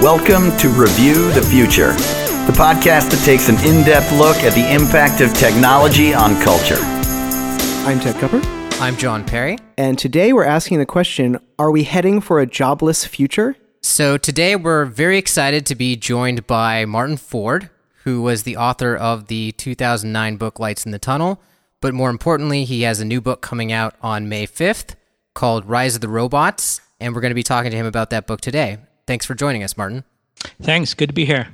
Welcome to Review the Future, the podcast that takes an in depth look at the impact of technology on culture. I'm Ted Kupper. I'm John Perry. And today we're asking the question Are we heading for a jobless future? So, today we're very excited to be joined by Martin Ford, who was the author of the 2009 book Lights in the Tunnel. But more importantly, he has a new book coming out on May 5th called Rise of the Robots. And we're going to be talking to him about that book today. Thanks for joining us, Martin. Thanks. Good to be here.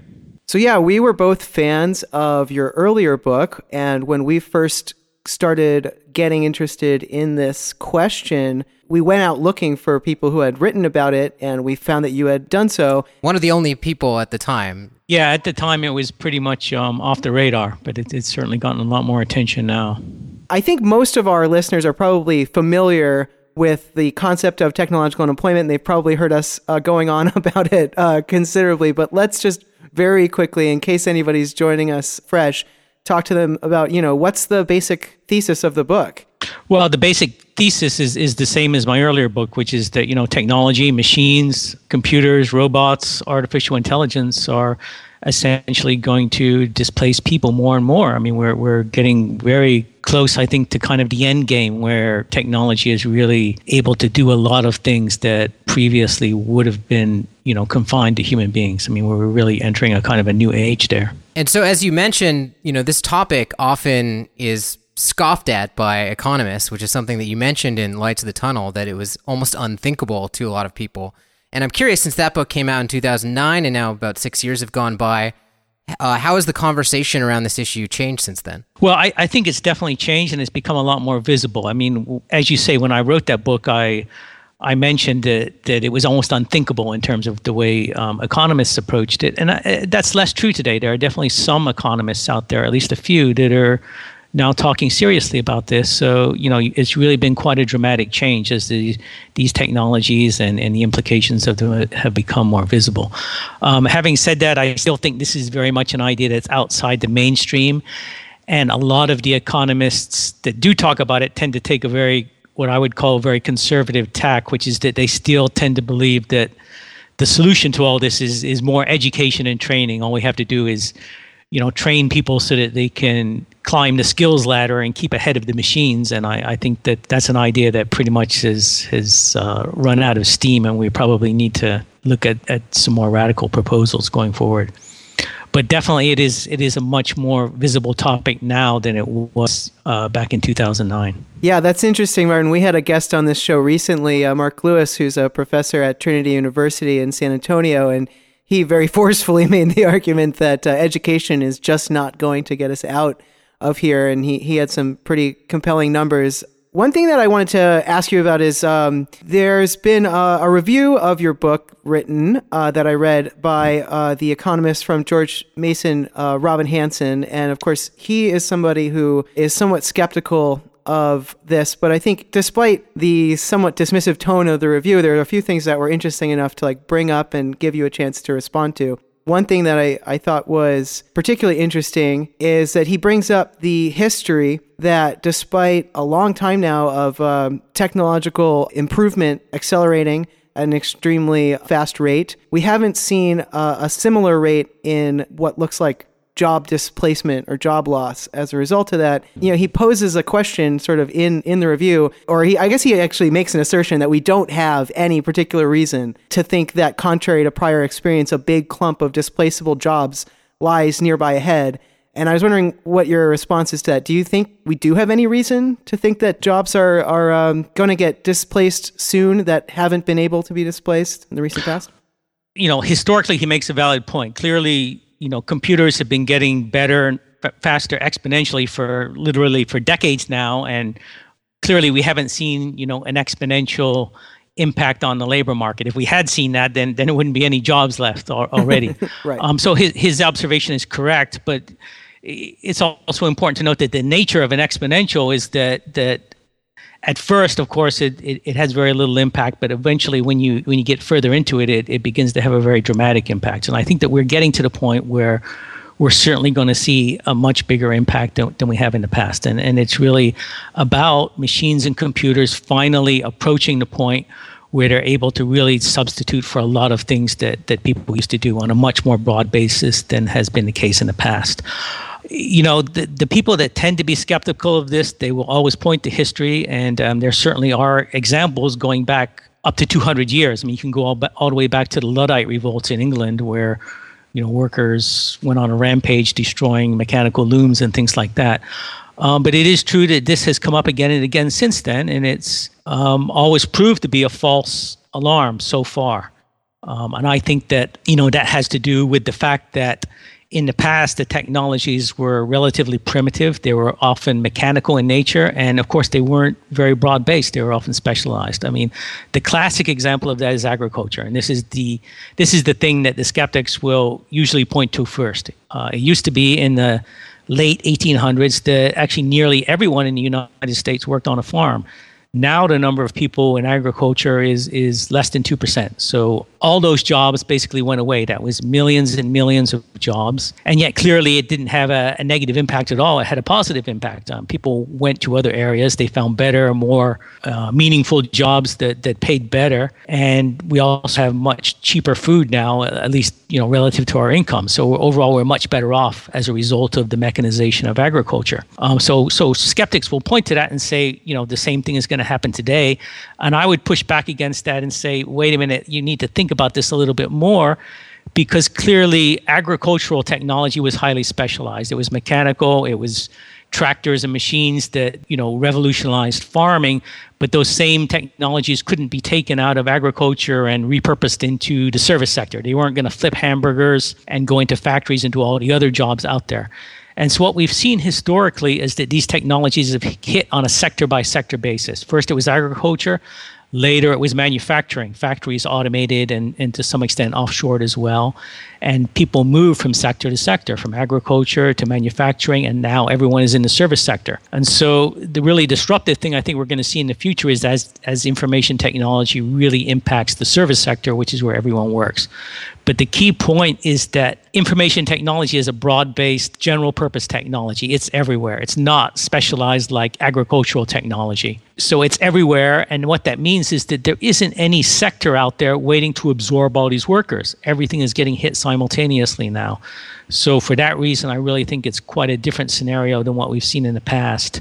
So, yeah, we were both fans of your earlier book. And when we first started getting interested in this question, we went out looking for people who had written about it, and we found that you had done so. One of the only people at the time. Yeah, at the time it was pretty much um, off the radar, but it, it's certainly gotten a lot more attention now. I think most of our listeners are probably familiar with the concept of technological unemployment. They've probably heard us uh, going on about it uh, considerably, but let's just very quickly, in case anybody's joining us fresh, talk to them about, you know, what's the basic thesis of the book? Well, the basic thesis is, is the same as my earlier book, which is that, you know, technology, machines, computers, robots, artificial intelligence are essentially going to displace people more and more. I mean, we're, we're getting very close, I think, to kind of the end game where technology is really able to do a lot of things that previously would have been, you know, confined to human beings. I mean, we're really entering a kind of a new age there. And so, as you mentioned, you know, this topic often is scoffed at by economists, which is something that you mentioned in Lights of the Tunnel, that it was almost unthinkable to a lot of people. And I'm curious, since that book came out in 2009 and now about six years have gone by, uh, how has the conversation around this issue changed since then? Well, I, I, think it's definitely changed and it's become a lot more visible. I mean, as you say, when I wrote that book, I I mentioned that, that it was almost unthinkable in terms of the way um, economists approached it, and I, that's less true today. There are definitely some economists out there, at least a few, that are now talking seriously about this. So, you know, it's really been quite a dramatic change as these, these technologies and, and the implications of them have become more visible. Um, having said that, I still think this is very much an idea that's outside the mainstream. And a lot of the economists that do talk about it tend to take a very, what I would call a very conservative tack, which is that they still tend to believe that the solution to all this is, is more education and training. All we have to do is you know train people so that they can climb the skills ladder and keep ahead of the machines. And I, I think that that's an idea that pretty much has has uh, run out of steam and we probably need to look at, at some more radical proposals going forward. But definitely it is it is a much more visible topic now than it was uh, back in 2009 yeah that's interesting martin. We had a guest on this show recently uh, mark lewis who's a professor at trinity university in san antonio and he very forcefully made the argument that uh, education is just not going to get us out of here, and he, he had some pretty compelling numbers. One thing that I wanted to ask you about is um, there's been a, a, review of your book written uh, that I read by uh, the economist from George Mason, uh, Robin Hanson. And of course, he is somebody who is somewhat skeptical of this, but I think despite the somewhat dismissive tone of the review, there are a few things that were interesting enough to like bring up and give you a chance to respond to. One thing that I, I thought was particularly interesting is that he brings up the history that despite a long time now of um, technological improvement accelerating at an extremely fast rate, we haven't seen uh, a similar rate in what looks like job displacement or job loss as a result of that you know he poses a question sort of in in the review or he i guess he actually makes an assertion that we don't have any particular reason to think that contrary to prior experience a big clump of displaceable jobs lies nearby ahead and I was wondering what your response is to that. Do you think we do have any reason to think that jobs are are um, going to get displaced soon that haven't been able to be displaced in the recent past? You know, historically, he makes a valid point. Clearly, you know, computers have been getting better and faster exponentially for literally for decades now, and clearly we haven't seen you know an exponential impact on the labor market. If we had seen that, then then it wouldn't be any jobs left already. right. Um, so his his observation is correct, but it's also important to note that the nature of an exponential is that that at first, of course, it, it, it, has very little impact, but eventually, when you when you get further into it, it, it begins to have a very dramatic impact. And I think that we're getting to the point where we're certainly going to see a much bigger impact than, than we have in the past. And and it's really about machines and computers finally approaching the point where they're able to really substitute for a lot of things that, that people used to do on a much more broad basis than has been the case in the past. You know, the, the people that tend to be skeptical of this, they will always point to history, and um, there certainly are examples going back up to 200 years. I mean, you can go all, all the way back to the Luddite revolts in England, where you know workers went on a rampage, destroying mechanical looms and things like that. Um, but it is true that this has come up again and again since then, and it's um, always proved to be a false alarm so far. Um, and I think that you know that has to do with the fact that in the past the technologies were relatively primitive. They were often mechanical in nature, and of course they weren't very broad based. They were often specialized. I mean, the classic example of that is agriculture, and this is the this is the thing that the skeptics will usually point to first. Uh, it used to be in the late 1800s that actually nearly everyone in the United States worked on a farm. Now the number of people in agriculture is is less than two percent. So all those jobs basically went away. That was millions and millions of jobs, and yet clearly it didn't have a, a negative impact at all. It had a positive impact. Um, people went to other areas. They found better, more uh, meaningful jobs that that paid better, and we also have much cheaper food now, at least you know relative to our income. So overall, we're much better off as a result of the mechanization of agriculture. Um, so so skeptics will point to that and say, you know, the same thing is going to happen today. And I would push back against that and say, wait a minute, you need to think about this a little bit more because clearly agricultural technology was highly specialized. It was mechanical, it was tractors and machines that you know revolutionized farming but those same technologies couldn't be taken out of agriculture and repurposed into the service sector they weren't going to flip hamburgers and go into factories and do all the other jobs out there and so what we've seen historically is that these technologies have hit on a sector by sector basis. First, it was agriculture. Later, it was manufacturing, factories automated and, and to some extent offshored as well. And people moved from sector to sector, from agriculture to manufacturing, and now everyone is in the service sector. And so, the really disruptive thing I think we're going to see in the future is as, as information technology really impacts the service sector, which is where everyone works. But the key point is that information technology is a broad based, general purpose technology. It's everywhere. It's not specialized like agricultural technology. So it's everywhere. And what that means is that there isn't any sector out there waiting to absorb all these workers. Everything is getting hit simultaneously now. So for that reason, I really think it's quite a different scenario than what we've seen in the past.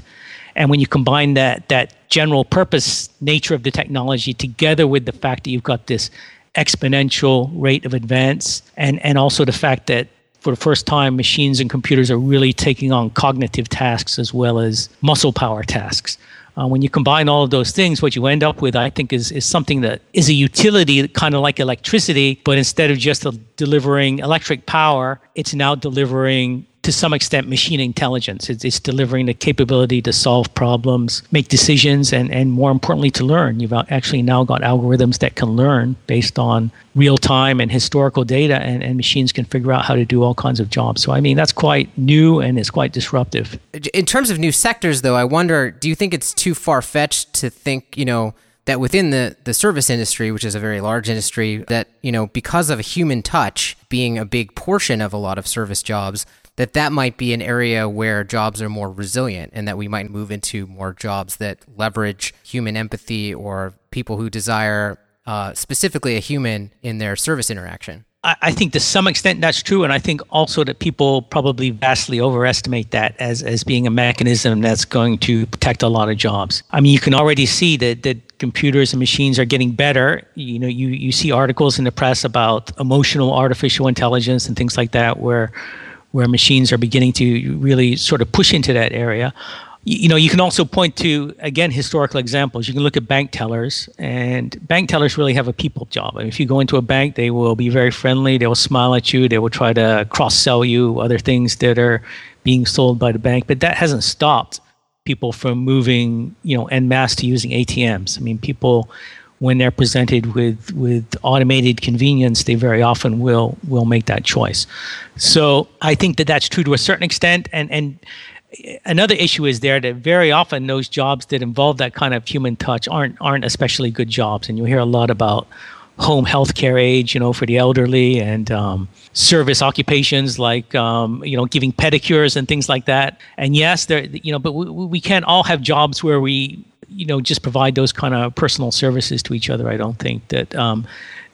And when you combine that that general purpose nature of the technology together with the fact that you've got this exponential rate of advance, and, and also the fact that for the first time, machines and computers are really taking on cognitive tasks as well as muscle power tasks. Uh, when you combine all of those things, what you end up with, I think, is, is something that is a utility kind of like electricity, but instead of just delivering electric power, it's now delivering to some extent machine intelligence. It's, it's, delivering the capability to solve problems, make decisions, and, and more importantly, to learn. You've actually now got algorithms that can learn based on real time and historical data, and, and machines can figure out how to do all kinds of jobs. So, I mean, that's quite new and it's quite disruptive. In terms of new sectors, though, I wonder do you think it's too far fetched to think, you know, that within the, the service industry, which is a very large industry, that, you know, because of a human touch being a big portion of a lot of service jobs, that that might be an area where jobs are more resilient and that we might move into more jobs that leverage human empathy or people who desire uh, specifically a human in their service interaction. I think to some extent that's true, and I think also that people probably vastly overestimate that as, as being a mechanism that's going to protect a lot of jobs. I mean, you can already see that that computers and machines are getting better. You know, you you see articles in the press about emotional artificial intelligence and things like that, where where machines are beginning to really sort of push into that area. You, know, you can also point to again historical examples. You can look at bank tellers, and bank tellers really have a people job. I mean, if you go into a bank, they will be very friendly. They will smile at you. They will try to cross sell you other things that are being sold by the bank. But that hasn't stopped people from moving, you know, en masse to using ATMs. I mean, people when they're presented with with automated convenience, they very often will will make that choice. So I think that that's true to a certain extent, and and another issue is there that very often those jobs that involve that kind of human touch aren't aren't especially good jobs, and you hear a lot about home healthcare aides, you know, for the elderly, and um, service occupations like um, you know giving pedicures and things like that. And yes, there, you know, but we, we can't all have jobs where we you know just provide those kind of personal services to each other. I don't think that um,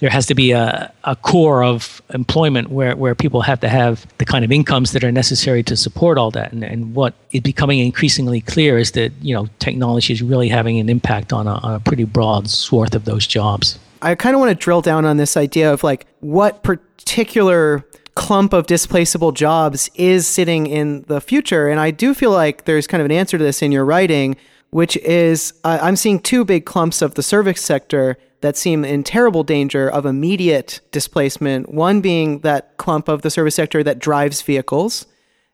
there has to be a, a core of employment where, where people have to have the kind of incomes that are necessary to support all that. And, and what is becoming increasingly clear is that, you know, technology is really having an impact on a, on a pretty broad swath of those jobs. I kind of want to drill down on this idea of like what particular clump of displaceable jobs is sitting in the future. And I do feel like there's kind of an answer to this in your writing, which is uh, I'm seeing two big clumps of the service sector that seem in terrible danger of immediate displacement. One being that clump of the service sector that drives vehicles,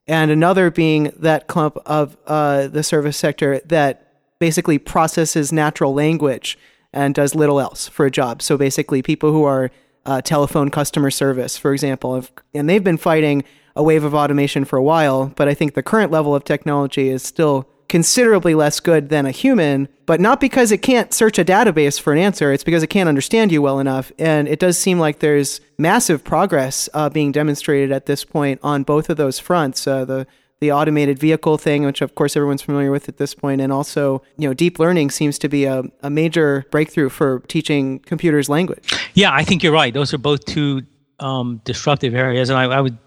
and another being that clump of uh, the service sector that basically processes natural language and does little else for a job. So basically, people who are uh, telephone customer service, for example, and they've been fighting a wave of automation for a while, but I think the current level of technology is still considerably less good than a human, but not because it can't search a database for an answer. It's because it can't understand you well enough. And it does seem like there's massive progress uh, being demonstrated at this point on both of those fronts. Uh, the the automated vehicle thing, which of course everyone's familiar with at this point, and also you know deep learning seems to be a, a major breakthrough for teaching computers language. Yeah, I think you're right. Those are both two um, disruptive areas, and I, I would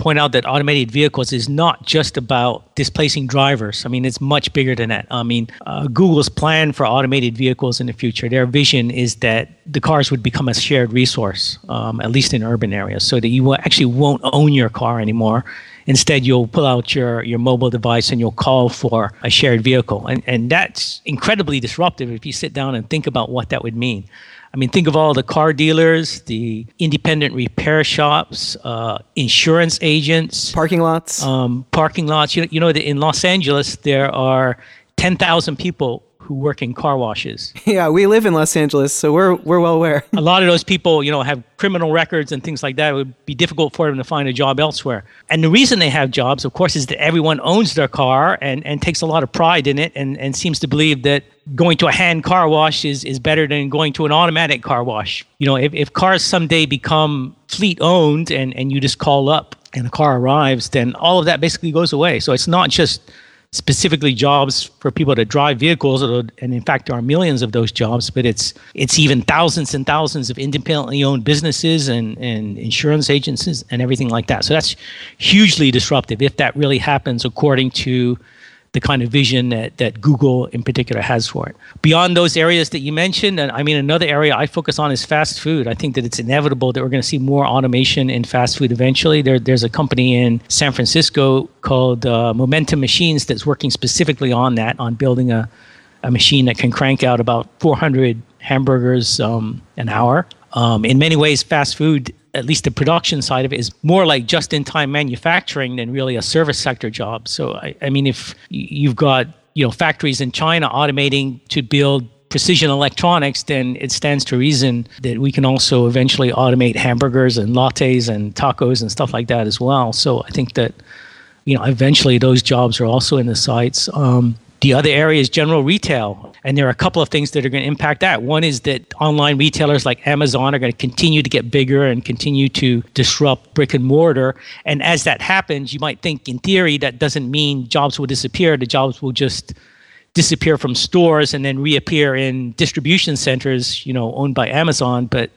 point out that automated vehicles is not just about displacing drivers. I mean, it's much bigger than that. I mean, uh, Google's plan for automated vehicles in the future, their vision is that the cars would become a shared resource, um, at least in urban areas, so that you actually won't own your car anymore. Instead, you'll pull out your, your mobile device and you'll call for a shared vehicle. And, and that's incredibly disruptive if you sit down and think about what that would mean. I mean, think of all the car dealers, the independent repair shops, uh, insurance agents, parking lots. Um, parking lots. You, you know, in Los Angeles, there are 10,000 people who work in car washes. Yeah, we live in Los Angeles, so we're we're well aware. a lot of those people, you know, have criminal records and things like that. It would be difficult for them to find a job elsewhere. And the reason they have jobs, of course, is that everyone owns their car and, and takes a lot of pride in it and, and seems to believe that going to a hand car wash is, is better than going to an automatic car wash. You know, if, if cars someday become fleet owned and, and you just call up and the car arrives, then all of that basically goes away. So it's not just specifically jobs for people to drive vehicles, and in fact, there are millions of those jobs. But it's it's even thousands and thousands of independently owned businesses and and insurance agencies and everything like that. So that's hugely disruptive if that really happens according to the kind of vision that, that Google in particular has for it. Beyond those areas that you mentioned, and I mean, another area I focus on is fast food. I think that it's inevitable that we're going to see more automation in fast food eventually. There, there's a company in San Francisco called uh, Momentum Machines that's working specifically on that, on building a, a machine that can crank out about 400 hamburgers um, an hour. Um, in many ways, fast food at least the production side of it is more like just in time manufacturing than really a service sector job. So I, I mean, if you've got you know factories in China automating to build precision electronics, then it stands to reason that we can also eventually automate hamburgers and lattes and tacos and stuff like that as well. So I think that you know eventually those jobs are also in the sights. Um, the other area is general retail. And there are a couple of things that are going to impact that. One is that online retailers like Amazon are going to continue to get bigger and continue to disrupt brick and mortar. And as that happens, you might think in theory that doesn't mean jobs will disappear. The jobs will just disappear from stores and then reappear in distribution centers, you know, owned by Amazon. But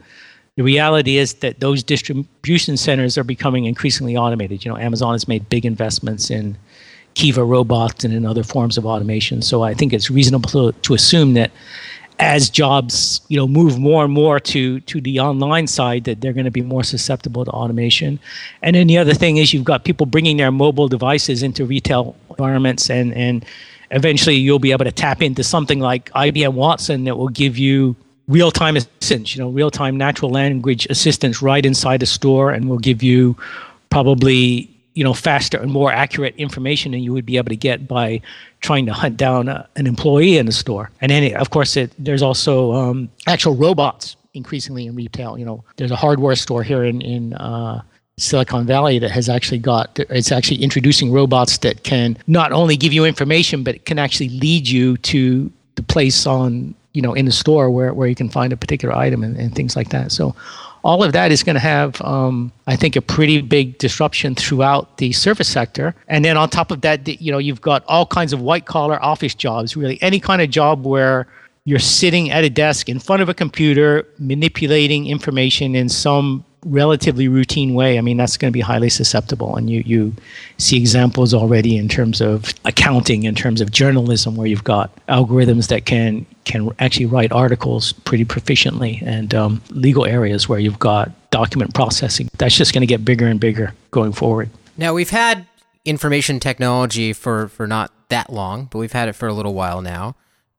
the reality is that those distribution centers are becoming increasingly automated. You know, Amazon has made big investments in Kiva robots and in other forms of automation. So I think it's reasonable to, to assume that as jobs you know move more and more to to the online side that they're going to be more susceptible to automation and then the other thing is you've got people bringing their mobile devices into retail environments and and eventually you'll be able to tap into something like IBM Watson that will give you real-time assistance you know real-time natural language assistance right inside the store and will give you probably you know faster and more accurate information than you would be able to get by trying to hunt down a, an employee in the store. And then, of course, it, there's also um, actual robots increasingly in retail. You know, there's a hardware store here in in uh, Silicon Valley that has actually got it's actually introducing robots that can not only give you information but can actually lead you to the place on you know in the store where, where you can find a particular item and, and things like that so all of that is going to have um, i think a pretty big disruption throughout the service sector. And then on top of that you know you've got all kinds of white collar office jobs really. Any kind of job where you're sitting at a desk in front of a computer manipulating information in some relatively routine way, I mean, that's going to be highly susceptible. And you, you see examples already in terms of accounting, in terms of journalism, where you've got algorithms that can, can actually write articles pretty proficiently, and um, legal areas where you've got document processing. That's just going to get bigger and bigger going forward. Now, we've had information technology for, for not that long, but we've had it for a little while now.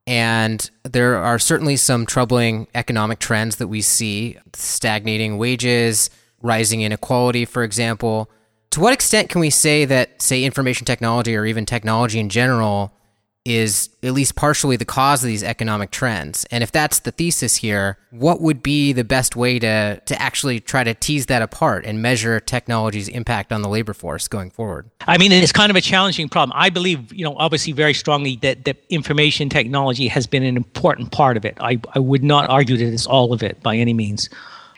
And there are certainly some troubling economic trends that we see stagnating wages, rising inequality, for example. To what extent can we say that, say, information technology or even technology in general is at least partially the cause of these economic trends. And if that's the thesis here, what would be the best way to, to actually try to tease that apart and measure technology's impact on the labor force going forward? I mean, it's kind of a challenging problem. I believe, you know, obviously very strongly that, that information technology has been an important part of it. I, I would not argue that it's all of it by any means.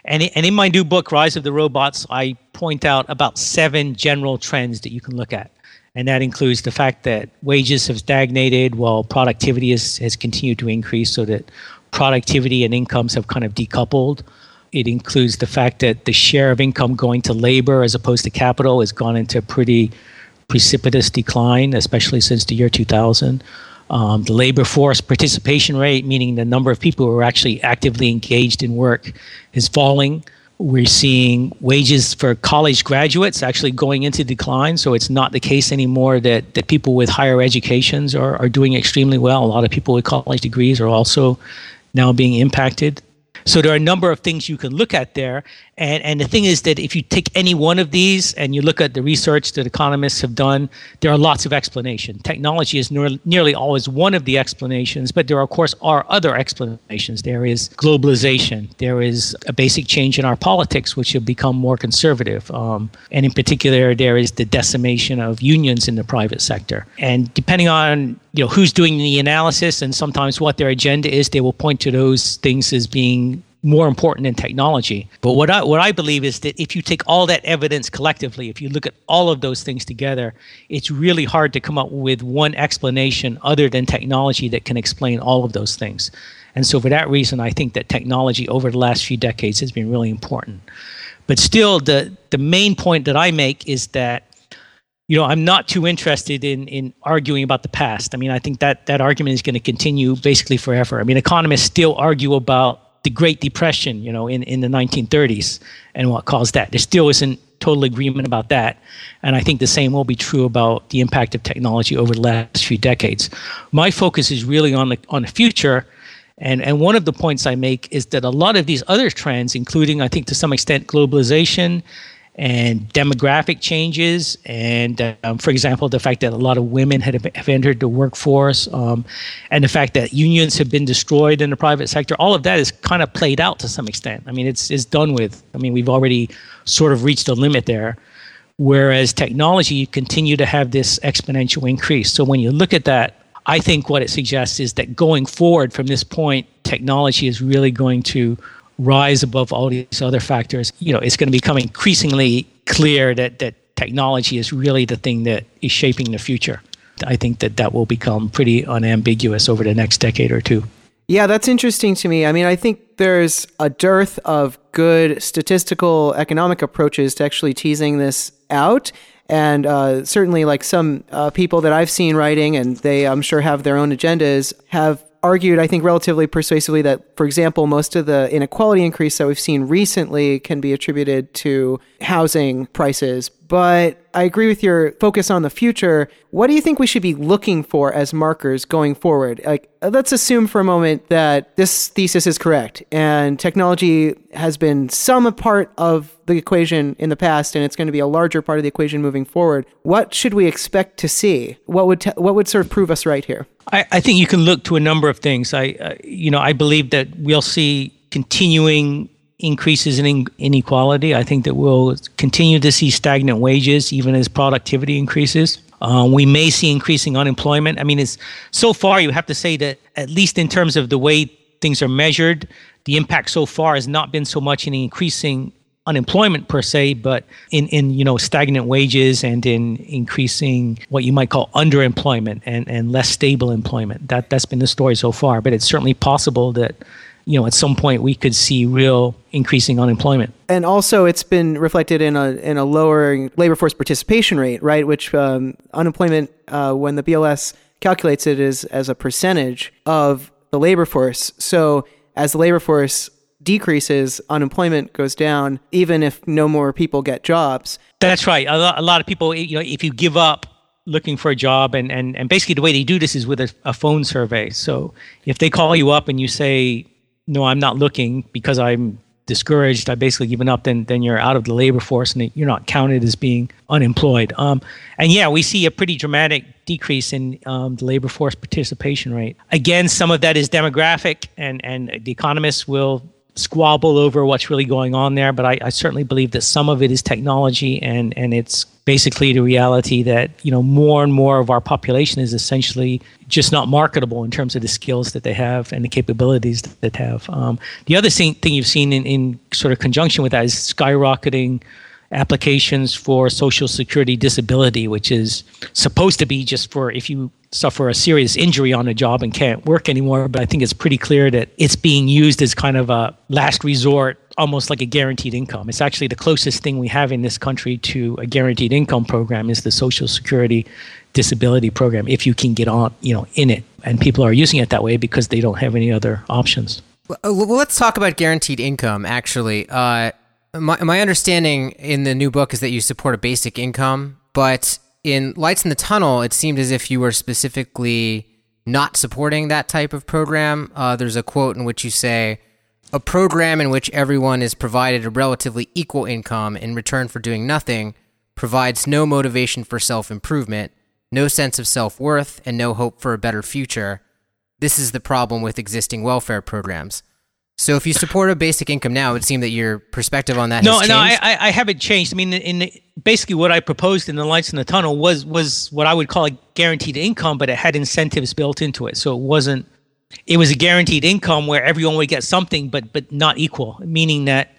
And, and in my new book, Rise of the Robots, I point out about seven general trends that you can look at and that includes the fact that wages have stagnated while productivity has, has continued to increase so that productivity and incomes have kind of decoupled. It includes the fact that the share of income going to labor as opposed to capital has gone into a pretty precipitous decline, especially since the year 2000. Um, the labor force participation rate, meaning the number of people who are actually actively engaged in work, is falling. We're seeing wages for college graduates actually going into decline. So it's not the case anymore that, that people with higher educations are, are doing extremely well. A lot of people with college degrees are also now being impacted. So there are a number of things you can look at there. And, and the thing is that if you take any one of these and you look at the research that economists have done, there are lots of explanation. Technology is ne- nearly always one of the explanations, but there, of course, are other explanations. There is globalization. There is a basic change in our politics, which have become more conservative. Um, and in particular, there is the decimation of unions in the private sector. And depending on you know who's doing the analysis and sometimes what their agenda is, they will point to those things as being more important than technology. But what I what I believe is that if you take all that evidence collectively, if you look at all of those things together, it's really hard to come up with one explanation other than technology that can explain all of those things. And so for that reason, I think that technology over the last few decades has been really important. But still the the main point that I make is that you know, I'm not too interested in in arguing about the past. I mean, I think that that argument is going to continue basically forever. I mean, economists still argue about the Great Depression, you know, in, in the 1930s and what caused that. There still isn't total agreement about that. And I think the same will be true about the impact of technology over the last few decades. My focus is really on the on the future. And, and one of the points I make is that a lot of these other trends, including, I think, to some extent, globalization and demographic changes, and um, for example, the fact that a lot of women have, have entered the workforce, um, and the fact that unions have been destroyed in the private sector, all of that is kind of played out to some extent. I mean, it's, it's done with. I mean, we've already sort of reached a limit there. Whereas technology, you continue to have this exponential increase. So when you look at that, I think what it suggests is that going forward from this point, technology is really going to rise above all these other factors, you know, it's going to become increasingly clear that that technology is really the thing that is shaping the future. I think that that will become pretty unambiguous over the next decade or two. Yeah, that's interesting to me. I mean, I think there's a dearth of good statistical economic approaches to actually teasing this out. And uh, certainly, like some uh, people that I've seen writing, and they, I'm sure, have their own agendas, have argued, I think, relatively persuasively that, for example, most of the inequality increase that we've seen recently can be attributed to housing prices. But I agree with your focus on the future. What do you think we should be looking for as markers going forward? Like, let's assume for a moment that this thesis is correct and technology has been some part of the equation in the past and it's going to be a larger part of the equation moving forward. What should we expect to see? What would te- what would sort of prove us right here? I, I think you can look to a number of things. I, uh, you know, I believe that we'll see continuing increases in inequality. I think that we'll continue to see stagnant wages even as productivity increases. Uh, we may see increasing unemployment. I mean, it's so far you have to say that at least in terms of the way things are measured, the impact so far has not been so much in increasing unemployment per se, but in, in you know stagnant wages and in increasing what you might call underemployment and, and less stable employment. That that's been the story so far. But it's certainly possible that you know at some point we could see real increasing unemployment. And also, it's been reflected in a in a lower labor force participation rate, right? Which um, unemployment, uh, when the BLS calculates it, is as a percentage of the labor force. So as the labor force decreases, unemployment goes down, even if no more people get jobs. That's right. A lot, a lot of people, you know, if you give up looking for a job, and, and, and basically the way they do this is with a, a phone survey. So if they call you up and you say, no, I'm not looking because I'm discouraged, I've basically given up, then then you're out of the labor force and you're not counted as being unemployed. Um, and yeah, we see a pretty dramatic decrease in um, the labor force participation rate. Again, some of that is demographic, and and the economists will squabble over what's really going on there, but I, I, certainly believe that some of it is technology, and and it's basically the reality that you know more and more of our population is essentially just not marketable in terms of the skills that they have and the capabilities that they have. Um, the other thing, thing you've seen in, in sort of conjunction with that is skyrocketing applications for social security disability, which is supposed to be just for if you suffer a serious injury on a job and can't work anymore. But I think it's pretty clear that it's being used as kind of a last resort, almost like a guaranteed income. It's actually the closest thing we have in this country to a guaranteed income program is the Social Security disability program if you can get on you know in it and people are using it that way because they don't have any other options well, let's talk about guaranteed income actually uh, my, my understanding in the new book is that you support a basic income, but in Lights in the Tunnel, it seemed as if you were specifically not supporting that type of program. Uh, there's a quote in which you say, a program in which everyone is provided a relatively equal income in return for doing nothing provides no motivation for self improvement, no sense of self worth, and no hope for a better future. This is the problem with existing welfare programs. So if you support a basic income now, it would seem that your perspective on that no, no, I, I haven't changed. I mean, in the, basically what I proposed in the lights in the tunnel was was what I would call a guaranteed income, but it had incentives built into it. So it wasn't. It was a guaranteed income where everyone would get something, but but not equal. Meaning that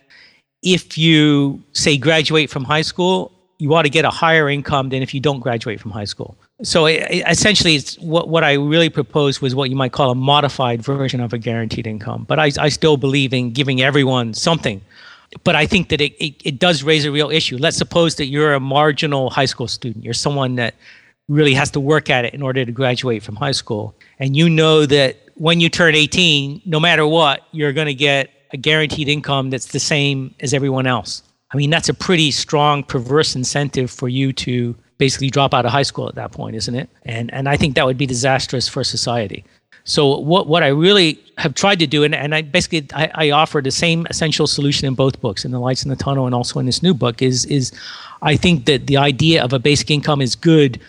if you say graduate from high school, you ought to get a higher income than if you don't graduate from high school. So essentially, it's what what I really proposed was what you might call a modified version of a guaranteed income. But I, I still believe in giving everyone something. But I think that it, it, it does raise a real issue. Let's suppose that you're a marginal high school student. You're someone that really has to work at it in order to graduate from high school. And you know that when you turn 18, no matter what, you're going to get a guaranteed income that's the same as everyone else. I mean, that's a pretty strong perverse incentive for you to basically drop out of high school at that point, isn't it? And and I think that would be disastrous for society. So what what I really have tried to do, and, and I basically I, I offer the same essential solution in both books, in the lights in the tunnel, and also in this new book, is is I think that the idea of a basic income is good,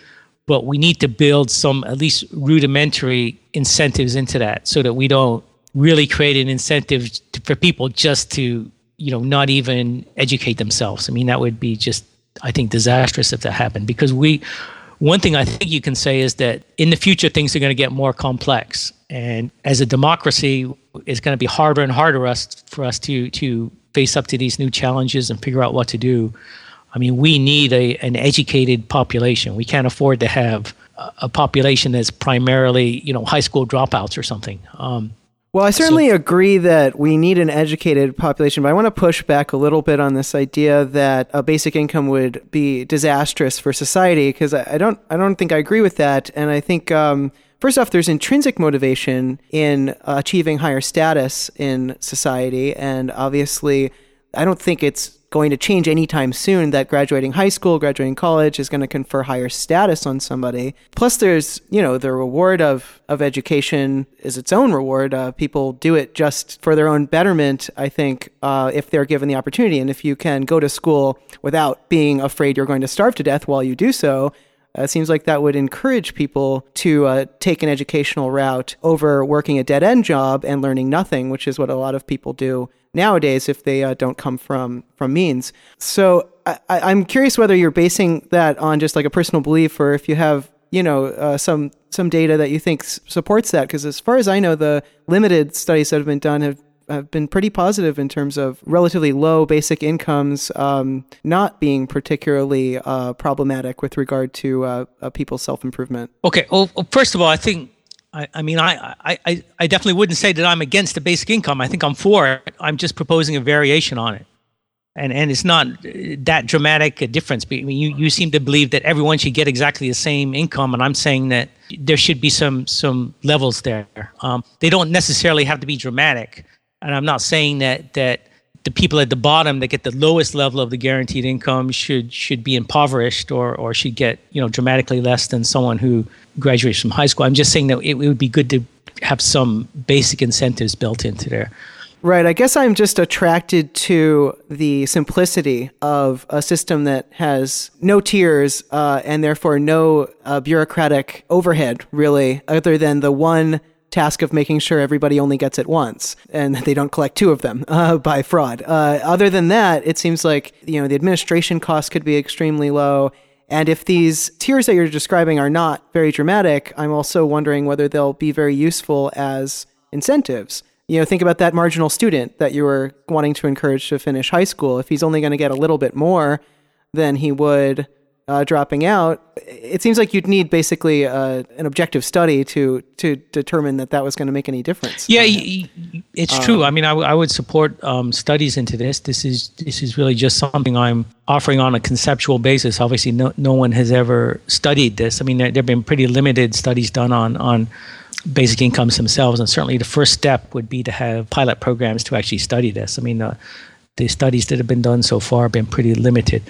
but we need to build some at least rudimentary incentives into that, so that we don't really create an incentive for people just to you know not even educate themselves. I mean that would be just I think, disastrous if that happened because we, one thing I think you can say is that in the future, things are going to get more complex. And as a democracy, it's going to be harder and harder us, for us to, to face up to these new challenges and figure out what to do. I mean, we need a, an educated population. We can't afford to have a, population that's primarily, you know, high school dropouts or something. Um, well, I certainly so, agree that we need an educated population, but I want to push back a little bit on this idea that a basic income would be disastrous for society because I, I, don't I don't think I agree with that, and I think. Um, First off, there's intrinsic motivation in achieving higher status in society, and obviously, I don't think it's going to change anytime soon that graduating high school, graduating college is going to confer higher status on somebody. Plus, there's, you know, the reward of, of education is its own reward. Uh, people do it just for their own betterment, I think, uh, if they're given the opportunity. And if you can go to school without being afraid you're going to starve to death while you do so, uh, it seems like that would encourage people to uh, take an educational route over working a dead end job and learning nothing, which is what a lot of people do nowadays if they uh, don't come from from means. So I, I'm curious whether you're basing that on just like a personal belief, or if you have you know, uh, some some data that you think s- supports that? Because as far as I know, the limited studies that have been done have have been pretty positive in terms of relatively low basic incomes um, not being particularly uh, problematic with regard to uh, uh, people's self improvement. Okay. Well, first of all, I think I, I mean I, I I definitely wouldn't say that I'm against the basic income. I think I'm for it. I'm just proposing a variation on it. And, and it's not that dramatic a difference. I mean, you, you seem to believe that everyone should get exactly the same income, and I'm saying that there should be some some levels there. Um, they don't necessarily have to be dramatic, and I'm not saying that that the people at the bottom that get the lowest level of the guaranteed income should should be impoverished or or should get you know dramatically less than someone who graduates from high school. I'm just saying that it, it would be good to have some basic incentives built into there. Right. I guess I'm just attracted to the simplicity of a system that has no tiers uh, and therefore no uh, bureaucratic overhead, really, other than the one task of making sure everybody only gets it once and they don't collect two of them uh, by fraud. Uh, other than that, it seems like you know the administration costs could be extremely low. And if these tiers that you're describing are not very dramatic, I'm also wondering whether they'll be very useful as incentives you know, think about that marginal student that you were wanting to encourage to finish high school. If he's only going to get a little bit more than he would uh, dropping out, it seems like you'd need basically uh, an objective study to to determine that that was going to make any difference. Yeah, it's um, true. I mean, I, w- I would support um, studies into this. This is this is really just something I'm offering on a conceptual basis. Obviously, no no one has ever studied this. I mean, there, there have been pretty limited studies done on on basic incomes themselves. And certainly the first step would be to have pilot programs to actually study this. I mean, uh, the studies that have been done so far have been pretty limited.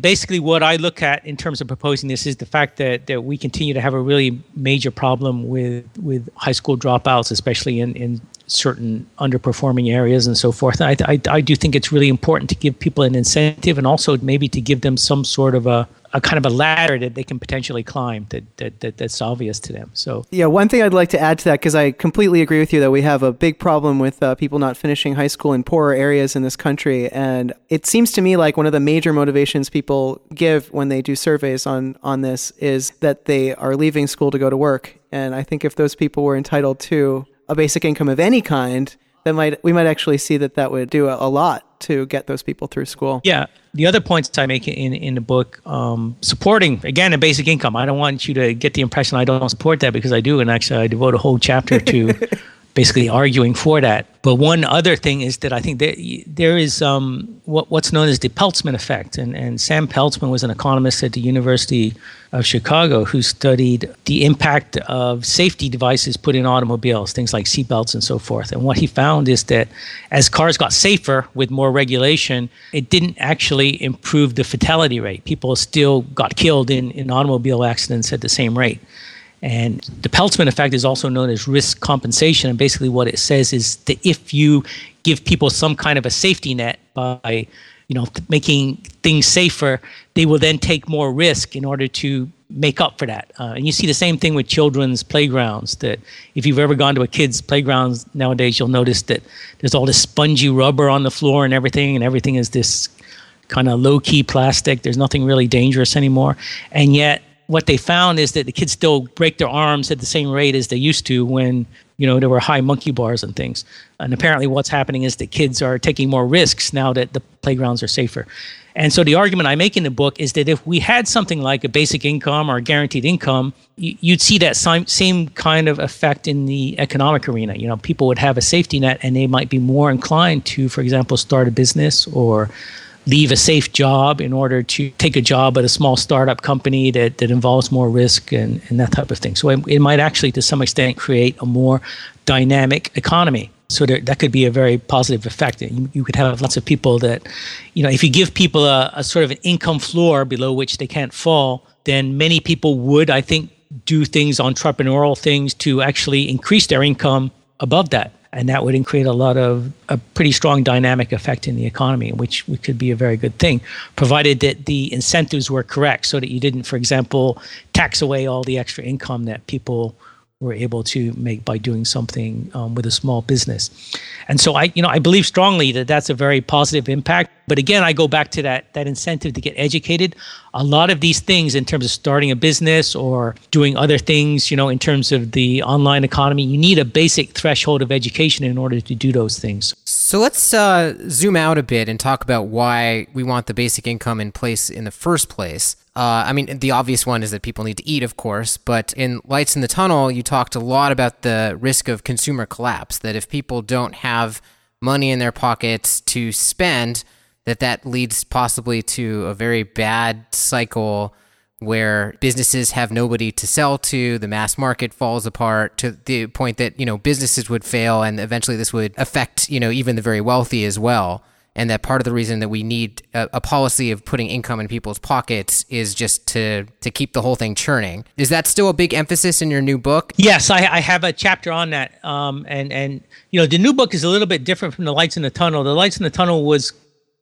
Basically, what I look at in terms of proposing this is the fact that, that we continue to have a really major problem with, with high school dropouts, especially in, in certain underperforming areas and so forth. And I, I, I do think it's really important to give people an incentive and also maybe to give them some sort of a, a kind of a ladder that they can potentially climb that, that, that that's obvious to them. So yeah, one thing I'd like to add to that because I completely agree with you that we have a big problem with uh, people not finishing high school in poorer areas in this country, and it seems to me like one of the major motivations people give when they do surveys on on this is that they are leaving school to go to work, and I think if those people were entitled to a basic income of any kind, that might we might actually see that that would do a, a lot to get those people through school. Yeah, the other points I make in in the book, um, supporting again a basic income. I don't want you to get the impression I don't support that because I do, and actually I devote a whole chapter to basically arguing for that. But one other thing is that I think there, there is um, what, what's known as the Peltzman effect. And, and Sam Peltzman was an economist at the University of Chicago who studied the impact of safety devices put in automobiles, things like seatbelts and so forth. And what he found is that as cars got safer with more regulation, it didn't actually improve the fatality rate. People still got killed in, in automobile accidents at the same rate. And the Peltzman effect is also known as risk compensation. And basically, what it says is that if you give people some kind of a safety net by, you know, making things safer, they will then take more risk in order to make up for that. Uh, and you see the same thing with children's playgrounds. That if you've ever gone to a kid's playground nowadays, you'll notice that there's all this spongy rubber on the floor and everything, and everything is this kind of low key plastic. There's nothing really dangerous anymore. And yet, what they found is that the kids still break their arms at the same rate as they used to when you know there were high monkey bars and things. And apparently what's happening is that kids are taking more risks now that the playgrounds are safer. And so the argument i make in the book is that if we had something like a basic income or a guaranteed income you'd see that same kind of effect in the economic arena. You know people would have a safety net and they might be more inclined to for example start a business or leave a safe job in order to take a job at a small startup company that, that involves more risk and, and that type of thing. So it, it might actually, to some extent, create a more dynamic economy. So there, that could be a very positive effect. You, you, could have lots of people that, you know, if you give people a, a sort of an income floor below which they can't fall, then many people would, I think, do things, entrepreneurial things to actually increase their income above that and that would create a lot of a pretty strong dynamic effect in the economy, which, could be a very good thing, provided that the incentives were correct, so that you didn't, for example, tax away all the extra income that people were able to make by doing something um, with a small business. And so I, you know, I believe strongly that that's a very positive impact. But again, I go back to that that incentive to get educated. A lot of these things, in terms of starting a business or doing other things, you know, in terms of the online economy, you need a basic threshold of education in order to do those things. So let's uh, zoom out a bit and talk about why we want the basic income in place in the first place. Uh, I mean, the obvious one is that people need to eat, of course, but in Lights in the Tunnel, you talked a lot about the risk of consumer collapse, that if people don't have money in their pockets to spend, that that leads possibly to a very bad cycle where businesses have nobody to sell to, the mass market falls apart to the point that, you know, businesses would fail and eventually this would affect, you know, even the very wealthy as well and that part of the reason that we need a, a, policy of putting income in people's pockets is just to to keep the whole thing churning. Is that still a big emphasis in your new book? Yes, I, I have a chapter on that. Um, and and you know the new book is a little bit different from the Lights in the Tunnel. The Lights in the Tunnel was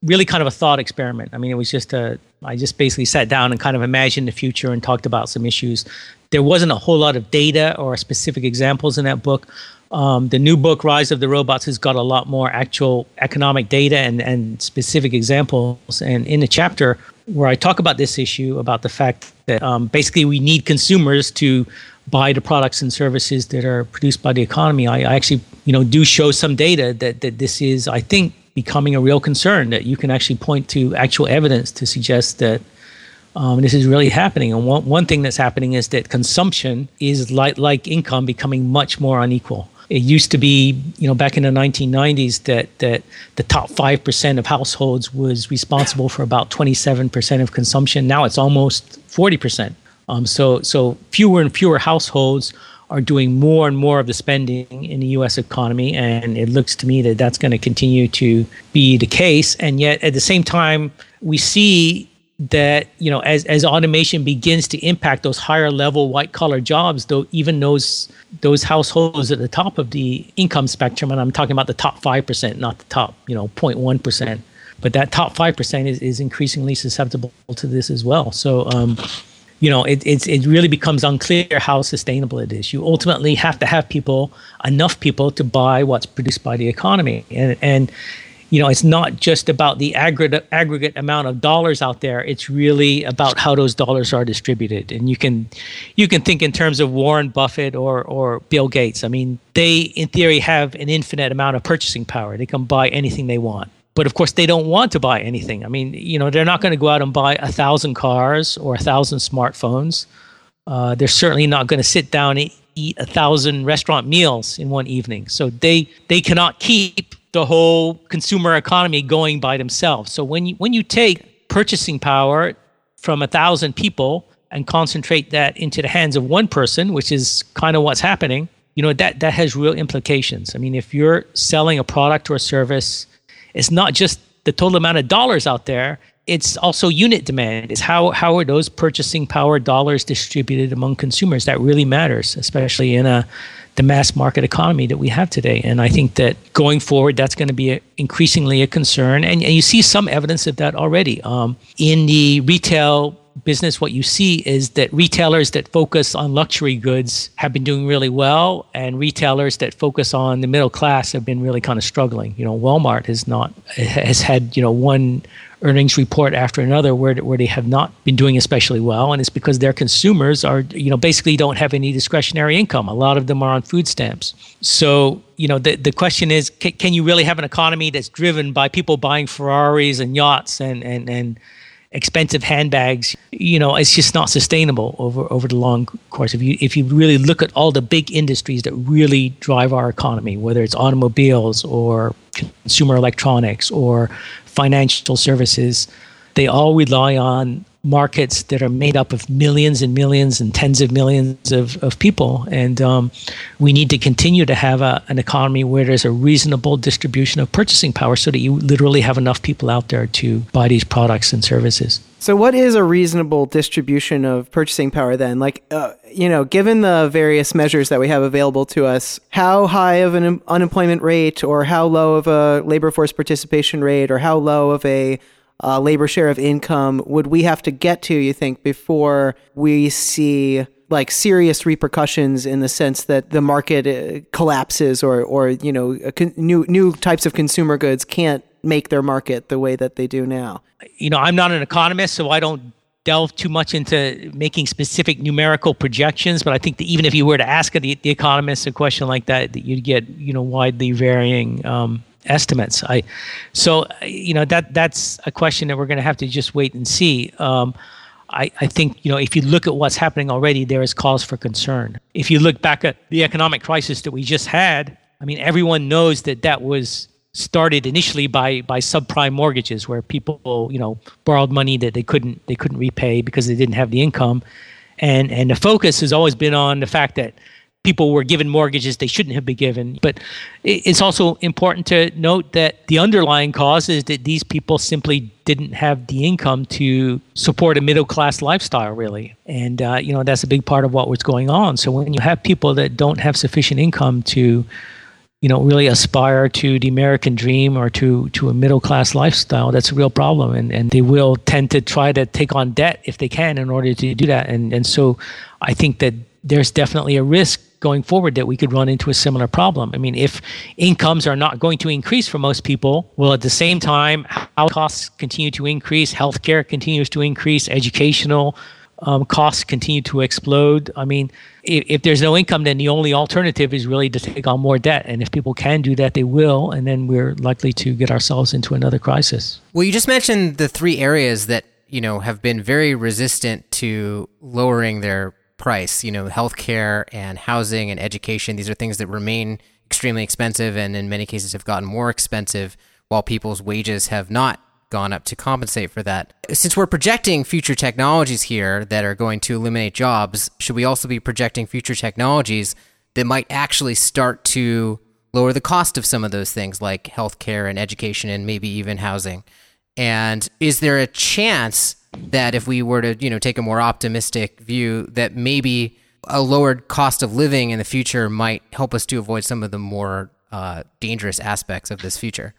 really kind of a thought experiment. I mean, it was just a I just basically sat down and kind of imagined the future and talked about some issues. There wasn't a whole lot of data or specific examples in that book. Um, the new book, Rise of the Robots, has got a lot more actual economic data and, and specific examples. And in the chapter where I talk about this issue, about the fact that um, basically we need consumers to buy the products and services that are produced by the economy, I, I actually, you know, do show some data that, that this is, I think, becoming a real concern. That you can actually point to actual evidence to suggest that um, this is really happening. And one, one thing that's happening is that consumption is like, like income becoming much more unequal. It used to be, you know, back in the 1990s that that the top five percent of households was responsible for about 27 percent of consumption. Now it's almost 40 percent. Um, so so fewer and fewer households are doing more and more of the spending in the U.S. economy, and it looks to me that that's going to continue to be the case. And yet, at the same time, we see that you know as as automation begins to impact those higher level white collar jobs though even those those households at the top of the income spectrum and i'm talking about the top 5% not the top you know 0.1% but that top 5% is, is increasingly susceptible to this as well. So um, you know it, it's, it really becomes unclear how sustainable it is. You ultimately have to have people enough people to buy what's produced by the economy. And and you know, it's not just about the aggregate aggregate amount of dollars out there. It's really about how those dollars are distributed. And you can you can think in terms of Warren Buffett or or Bill Gates. I mean, they in theory have an infinite amount of purchasing power. They can buy anything they want. But of course, they don't want to buy anything. I mean, you know, they're not going to go out and buy a thousand cars or a thousand smartphones. Uh, they're certainly not going to sit down and eat a thousand restaurant meals in one evening. So they they cannot keep the whole consumer economy going by themselves. So when you when you take purchasing power from a thousand people and concentrate that into the hands of one person, which is kind of what's happening, you know that that has real implications. I mean, if you're selling a product or a service, it's not just the total amount of dollars out there. It's also unit demand. It's how how are those purchasing power dollars distributed among consumers? That really matters, especially in a the mass market economy that we have today. And I think that going forward, that's going to be a, increasingly a concern. And, and, you see some evidence of that already. Um, in the retail business, what you see is that retailers that focus on luxury goods have been doing really well, and retailers that focus on the middle class have been really kind of struggling. You know, Walmart has not has had you know one earnings report after another where, where they have not been doing especially well. And it's because their consumers are you know basically don't have any discretionary income. A lot of them are on food stamps. So you know the, the question is can, can you really have an economy that's driven by people buying ferraris and yachts and and and expensive handbags? You know it's just not sustainable over over the long course. If you if you really look at all the big industries that really drive our economy whether it's automobiles or consumer electronics or financial services, they all rely on markets that are made up of millions and millions and tens of millions of, of people. And um, we need to continue to have a, an economy where there's a reasonable distribution of purchasing power so that you literally have enough people out there to buy these products and services. So, what is a reasonable distribution of purchasing power then? Like, uh, you know, given the various measures that we have available to us, how high of an unemployment rate, or how low of a labor force participation rate, or how low of a uh, labor share of income would we have to get to, you think, before we see like serious repercussions in the sense that the market uh, collapses or or you know con- new new types of consumer goods can't make their market the way that they do now. You know, I'm not an economist, so I don't delve too much into making specific numerical projections, but I think that even if you were to ask the, the economists a question like that, that you'd get you know widely varying um, estimates. I so you know that that's a question that we're going to have to just wait and see. Um, I, I think you know if you look at what's happening already, there is cause for concern. If you look back at the economic crisis that we just had, I mean, everyone knows that that was started initially by by subprime mortgages where people you know borrowed money that they couldn't they couldn't repay because they didn't have the income. And and the focus has always been on the fact that people were given mortgages they shouldn't have been given. But it's also important to note that the underlying cause is that these people simply didn't have the income to support a middle class lifestyle really. And uh, you know that's a big part of what was going on. So when you have people that don't have sufficient income to you know really aspire to the American dream or to to a middle class lifestyle, that's a real problem, and and they will tend to try to take on debt if they can in order to do that, and and so I think that there's definitely a risk going forward that we could run into a similar problem. I mean, if incomes are not going to increase for most people, well, at the same time, how costs continue to increase, healthcare continues to increase, educational um, costs continue to explode. I mean, if, if, there's no income, then the only alternative is really to take on more debt. And if people can do that, they will. And then we're likely to get ourselves into another crisis. Well, you just mentioned the three areas that, you know, have been very resistant to lowering their price, you know, healthcare and housing and education. These are things that remain extremely expensive and in many cases have gotten more expensive while people's wages have not gone up to compensate for that. Since we're projecting future technologies here that are going to eliminate jobs, should we also be projecting future technologies that might actually start to lower the cost of some of those things like healthcare and education and maybe even housing? And is there a chance that if we were to, you know, take a more optimistic view that maybe a lowered cost of living in the future might help us to avoid some of the more uh, dangerous aspects of this future?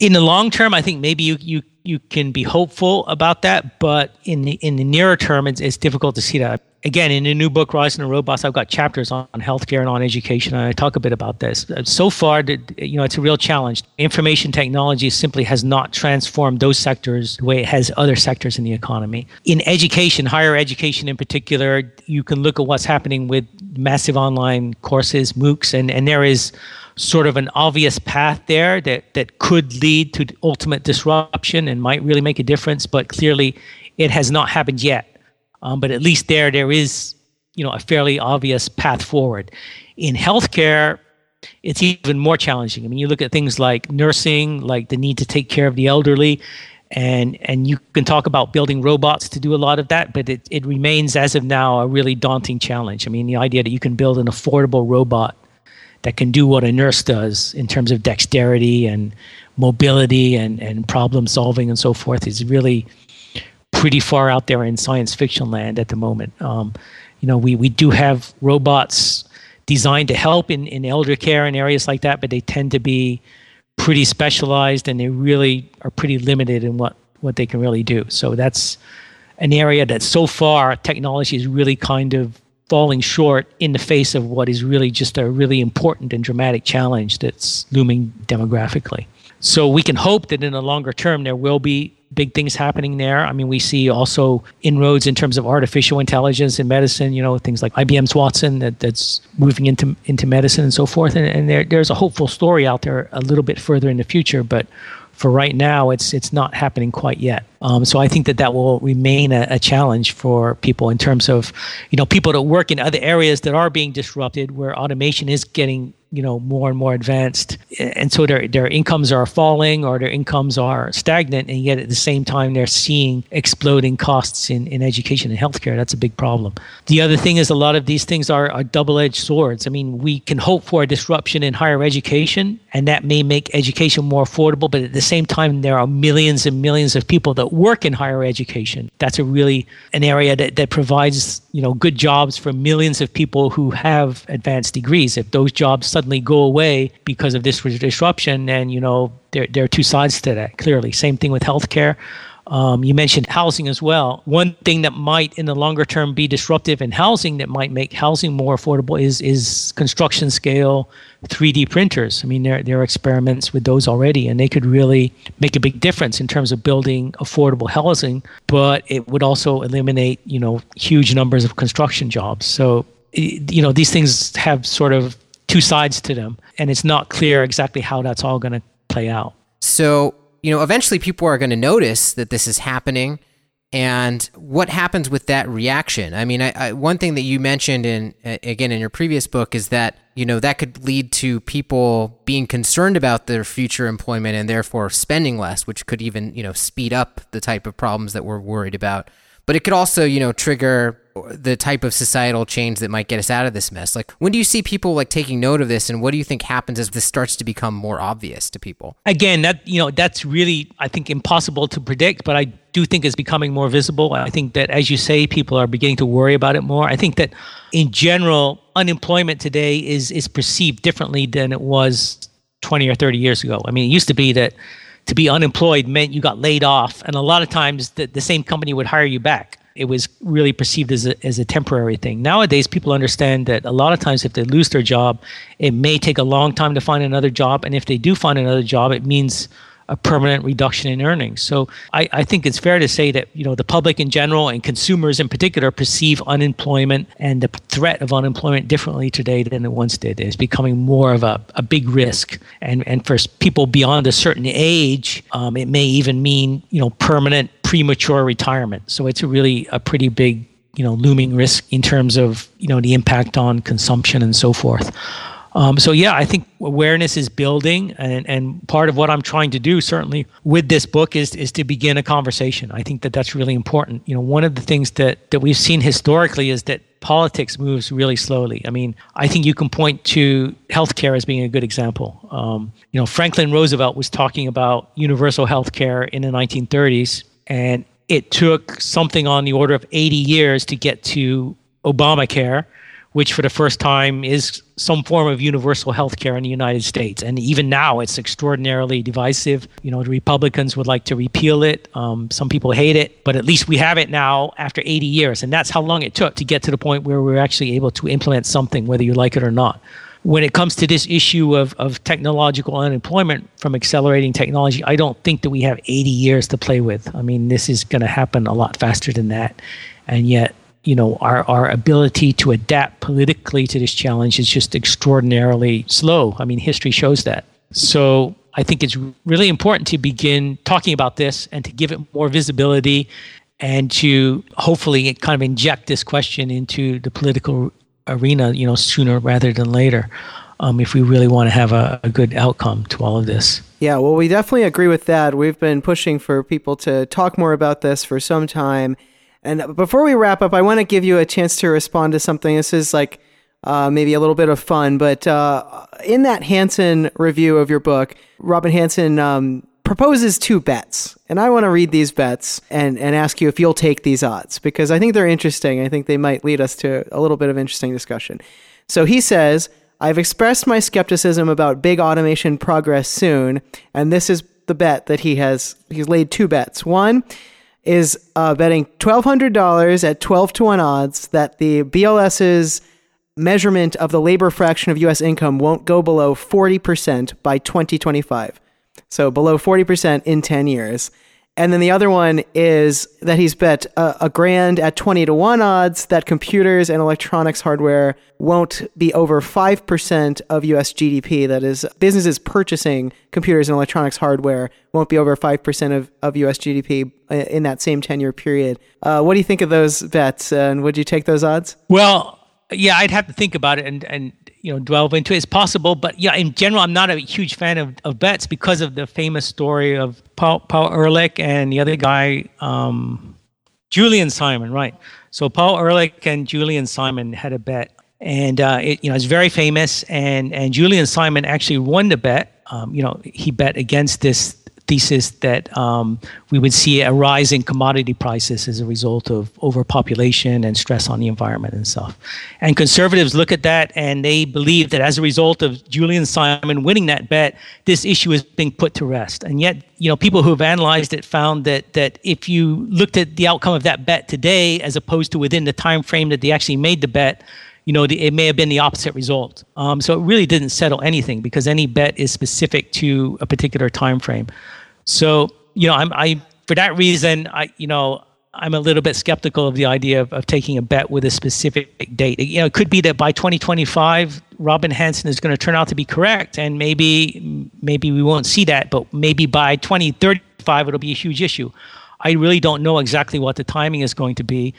In the long term, I think maybe you you you can be hopeful about that, but in the in the nearer term, it's, it's difficult to see that. Again, in the new book, Rise of the Robots, I've got chapters on, on healthcare and on education, and I talk a bit about this. Uh, so far, you know, it's a real challenge. Information technology simply has not transformed those sectors the way it has other sectors in the economy. In education, higher education in particular, you can look at what's happening with massive online courses, MOOCs, and, and there is sort of an obvious path there that, that could lead to ultimate disruption and might really make a difference, but clearly it has not happened yet. Um, but at least there, there is, you know, a fairly obvious path forward. In healthcare, it's even more challenging. I mean, you look at things like nursing, like the need to take care of the elderly, and and you can talk about building robots to do a lot of that, but it, it remains as of now a really daunting challenge. I mean, the idea that you can build an affordable robot that can do what a nurse does in terms of dexterity and mobility and, and problem solving and so forth is really pretty far out there in science fiction land at the moment. Um, you know, we, we do have robots designed to help in, in elder care and areas like that, but they tend to be pretty specialized and they really are pretty limited in what, what they can really do. So that's an area that so far technology is really kind of falling short in the face of what is really just a really important and dramatic challenge that's looming demographically. So we can hope that in the longer term there will be big things happening there. I mean, we see also inroads in terms of artificial intelligence in medicine. You know, things like IBM's Watson that, that's moving into into medicine and so forth. And, and there, there's a hopeful story out there a little bit further in the future, but for right now, it's it's not happening quite yet. Um, so I think that that will remain a, a, challenge for people in terms of, you know, people that work in other areas that are being disrupted, where automation is getting you know more and more advanced. And so their their incomes are falling or their incomes are stagnant and yet at the same time they're seeing exploding costs in, in education and healthcare. That's a big problem. The other thing is a lot of these things are, are double-edged swords. I mean we can hope for a disruption in higher education and that may make education more affordable but at the same time there are millions and millions of people that work in higher education. That's a really an area that, that provides you know good jobs for millions of people who have advanced degrees. If those jobs suddenly go away because of this disruption. And, you know, there, there are two sides to that, clearly. Same thing with healthcare. Um, you mentioned housing as well. One thing that might, in the longer term, be disruptive in housing that might make housing more affordable is is construction scale 3D printers. I mean, there there are experiments with those already, and they could really make a big difference in terms of building affordable housing. But it would also eliminate, you know, huge numbers of construction jobs. So, you know, these things have sort of two sides to them, and it's not clear exactly how that's all going to play out. So, you know, eventually people are going to notice that this is happening. And what happens with that reaction? I mean, I, I, one thing that you mentioned in again in your previous book is that you know that could lead to people being concerned about their future employment and therefore spending less, which could even you know speed up the type of problems that we're worried about. But it could also you know trigger the type of societal change that might get us out of this mess. Like, when do you see people like taking note of this, and what do you think happens as this starts to become more obvious to people? Again, that you know, that's really I think impossible to predict, but I do think it's becoming more visible. I think that, as you say, people are beginning to worry about it more. I think that, in general, unemployment today is is perceived differently than it was 20 or 30 years ago. I mean, it used to be that to be unemployed meant you got laid off, and a lot of times the, the same company would hire you back it was really perceived as a, as a temporary thing. Nowadays, people understand that a lot of times if they lose their job, it may take a long time to find another job. And if they do find another job, it means a permanent reduction in earnings. So I, I, think it's fair to say that you know the public in general and consumers in particular perceive unemployment and the threat of unemployment differently today than it once did. It's becoming more of a, a big risk, and and for people beyond a certain age, um, it may even mean you know permanent premature retirement. So it's a really a pretty big you know looming risk in terms of you know the impact on consumption and so forth. Um, so yeah, I think awareness is building, and, and part of what I'm trying to do, certainly with this book, is is to begin a conversation. I think that that's really important. You know, one of the things that that we've seen historically is that politics moves really slowly. I mean, I think you can point to healthcare as being a good example. Um, you know, Franklin Roosevelt was talking about universal healthcare in the 1930s, and it took something on the order of 80 years to get to Obamacare which for the first time is some form of universal health care in the United States. And even now, it's extraordinarily divisive. You know, the Republicans would like to repeal it. Um, some people hate it, but at least we have it now after 80 years. And that's how long it took to get to the point where we're actually able to implement something, whether you like it or not. When it comes to this issue of, of technological unemployment from accelerating technology, I don't think that we have 80 years to play with. I mean, this is going to happen a lot faster than that. And yet, you know, our, our ability to adapt politically to this challenge is just extraordinarily slow. I mean, history shows that. So I think it's really important to begin talking about this and to give it more visibility and to hopefully kind of inject this question into the political arena, you know, sooner rather than later. Um, if we really want to have a, a good outcome to all of this. Yeah, well, we definitely agree with that. We've been pushing for people to talk more about this for some time. And before we wrap up, I want to give you a chance to respond to something. This is like uh, maybe a little bit of fun, but uh, in that Hanson review of your book, Robin Hanson um, proposes two bets. And I want to read these bets and, and ask you if you'll take these odds because I think they're interesting. I think they might lead us to a little bit of interesting discussion. So he says, I've expressed my skepticism about big automation progress soon, and this is the bet that he has. He's laid two bets. One, is uh, betting $1,200 at 12 to 1 odds that the BLS's measurement of the labor fraction of U.S. income won't go below 40% by 2025. So below 40% in 10 years. And then the other one is that he's bet a, a, grand at 20 to 1 odds that computers and electronics hardware won't be over 5% of US GDP. That is, businesses purchasing computers and electronics hardware won't be over 5% of, of US GDP uh, in that same 10 year period. Uh, what do you think of those bets? And would you take those odds? Well, yeah, I'd have to think about it and, and you know delve into it. It's possible, but yeah, in general, I'm not a huge fan of, of bets because of the famous story of Paul, Paul Ehrlich and the other guy, um, Julian Simon, right? So Paul Ehrlich and Julian Simon had a bet, and uh, it you know it's very famous, and and Julian Simon actually won the bet. Um, you know, he bet against this thesis that um, we would see a rise in commodity prices as a result of overpopulation and stress on the environment and stuff. And conservatives look at that and they believe that as a result of Julian Simon winning that bet, this issue is being put to rest. And yet, you know, people who have analyzed it found that that if you looked at the outcome of that bet today, as opposed to within the time frame that they actually made the bet, you know, it may have been the opposite result. Um, so it really didn't settle anything because any bet is specific to a particular time frame. So you know, I'm I for that reason, I you know. I'm a little bit skeptical of the idea of, of taking a bet with a specific date. You know, it could be that by 2025, Robin Hanson is going to turn out to be correct, and maybe maybe we won't see that, but maybe by 2035 it'll be a huge issue. I really don't know exactly what the timing is going to be,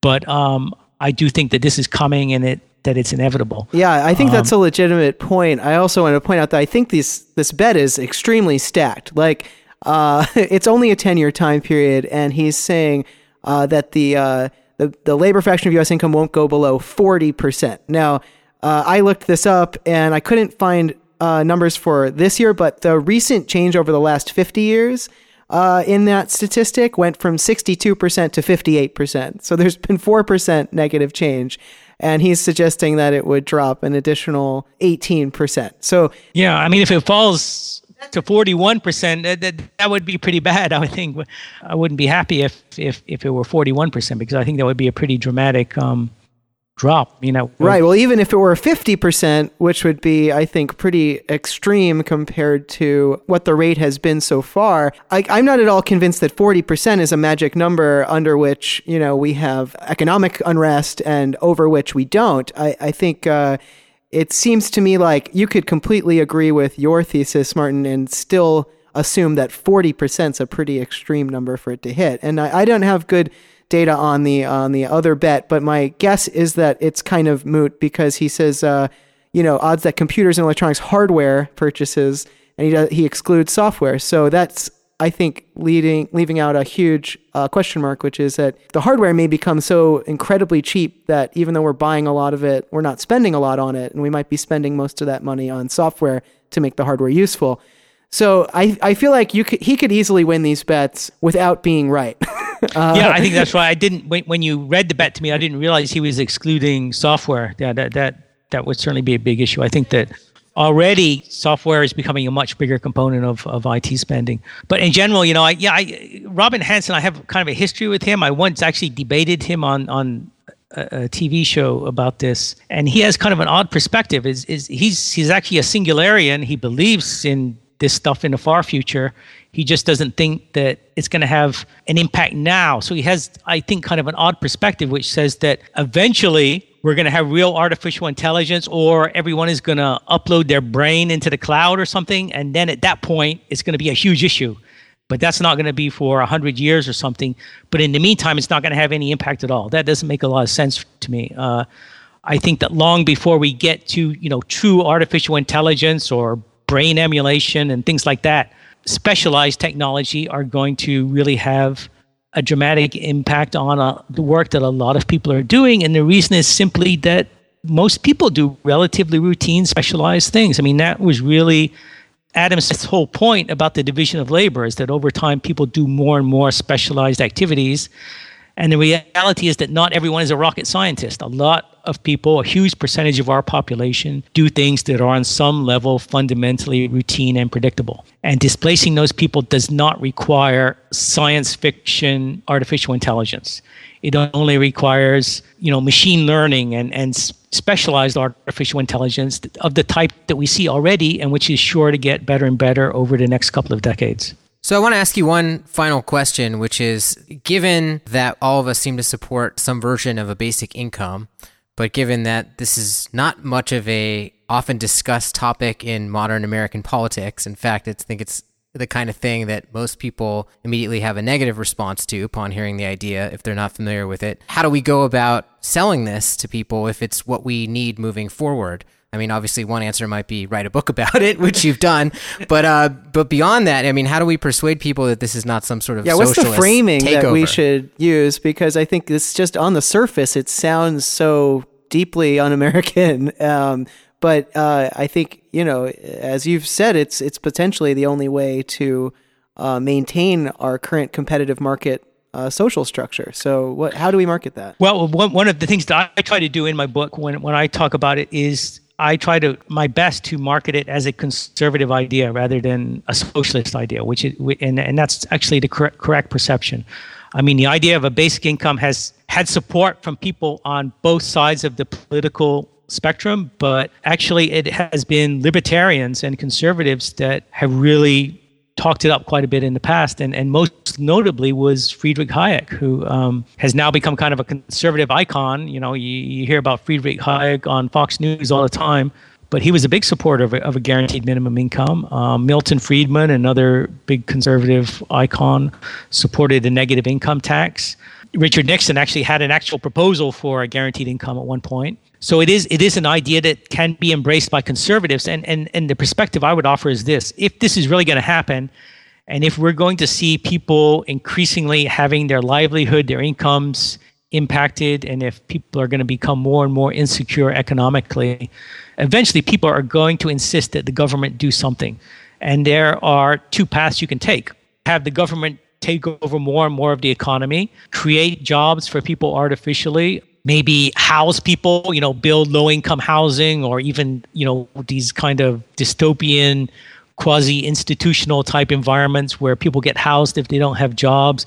but um, I do think that this is coming and it that it's inevitable. Yeah, I think um, that's a legitimate point. I also want to point out that I think this this bet is extremely stacked. Like, uh, it's only a ten year time period, and he's saying uh, that the, uh, the the labor fraction of U.S. income won't go below forty percent. Now, uh, I looked this up, and I couldn't find uh, numbers for this year, but the recent change over the last fifty years uh, in that statistic went from 62% to 58%. So there's been 4% negative change. And he's suggesting that it would drop an additional 18%. So, yeah, I mean, if it falls to 41%, that, that, that would be pretty bad. I would think I wouldn't be happy if, if, if it were 41% because I think that would be a pretty dramatic um, drop you know right well even if it were 50% which would be i think pretty extreme compared to what the rate has been so far I, i'm not at all convinced that 40% is a magic number under which you know we have economic unrest and over which we don't. I, I think uh, it seems to me like you could completely agree with your thesis martin and still assume that 40% is a pretty extreme number for it to hit. And I, I don't have good data on the on the other bet, but my guess is that it's kind of moot because he says, uh, you know, odds that computers and electronics hardware purchases, and he does, he excludes software. So that's I think leading leaving out a huge uh, question mark, which is that the hardware may become so incredibly cheap that even though we're buying a lot of it, we're not spending a lot on it, and we might be spending most of that money on software to make the hardware useful. So I, I feel like you could, he could easily win these bets without being right. uh, yeah, I think that's why I didn't when, when you read the bet to me, I didn't realize he was excluding software. Yeah, that that that would certainly be a big issue. I think that already software is becoming a much bigger component of, of IT spending. But in general, you know, I, yeah, I, Robin Hanson, I have kind of a history with him. I once actually debated him on on a, a TV show about this, and he has kind of an odd perspective. Is is he's he's actually a singularian. He believes in this stuff in the far future. He just doesn't think that it's going to have an impact now. So he has, I think, kind of an odd perspective, which says that eventually we're going to have real artificial intelligence or everyone is going to upload their brain into the cloud or something. And then at that point, it's going to be a huge issue. But that's not going to be for 100 years or something. But in the meantime, it's not going to have any impact at all. That doesn't make a lot of sense to me. Uh, I think that long before we get to you know true artificial intelligence or brain emulation and things like that, specialized technology are going to really have a dramatic impact on uh, the work that a lot of people are doing. And the reason is simply that most people do relatively routine, specialized things. I mean, that was really Adam's whole point about the division of labor is that over time people do more and more specialized activities. And the reality is that not everyone is a rocket scientist. A lot of people, a huge percentage of our population, do things that are on some level fundamentally routine and predictable. And displacing those people does not require science fiction artificial intelligence. It only requires, you know, machine learning and, and specialized artificial intelligence of the type that we see already and which is sure to get better and better over the next couple of decades. So I want to ask you one final question, which is given that all of us seem to support some version of a basic income, but given that this is not much of a often discussed topic in modern American politics, in fact, I think it's the kind of thing that most people immediately have a negative response to upon hearing the idea if they're not familiar with it. How do we go about selling this to people if it's what we need moving forward? I mean, obviously, one answer might be write a book about it, which you've done. But uh, but beyond that, I mean, how do we persuade people that this is not some sort of yeah? What's the framing takeover? that we should use? Because I think it's just on the surface, it sounds so deeply un-American. Um, but uh, I think you know, as you've said, it's it's potentially the only way to uh, maintain our current competitive market uh, social structure. So, what? How do we market that? Well, one, one of the things that I try to do in my book when when I talk about it is I try to my best to market it as a conservative idea rather than a socialist idea, which is and and that's actually the correct, correct perception. I mean, the idea of a basic income has had support from people on both sides of the political spectrum, but actually it has been libertarians and conservatives that have really talked it up quite a bit in the past, and, and most notably was Friedrich Hayek, who um, has now become kind of a conservative icon. You know, you, you hear about Friedrich Hayek on Fox News all the time, but he was a big supporter of a, of a guaranteed minimum income. Um, Milton Friedman, another big conservative icon, supported the negative income tax. Richard Nixon actually had an actual proposal for a guaranteed income at one point. So it is it is an idea that can be embraced by conservatives. And and and the perspective I would offer is this: if this is really going to happen, and if we're going to see people increasingly having their livelihood, their incomes impacted, and if people are going to become more and more insecure economically, eventually people are going to insist that the government do something. And there are two paths you can take. Have the government take over more and more of the economy, create jobs for people artificially, maybe house people, you know, build low income housing or even, you know, these kind of dystopian quasi institutional type environments where people get housed if they don't have jobs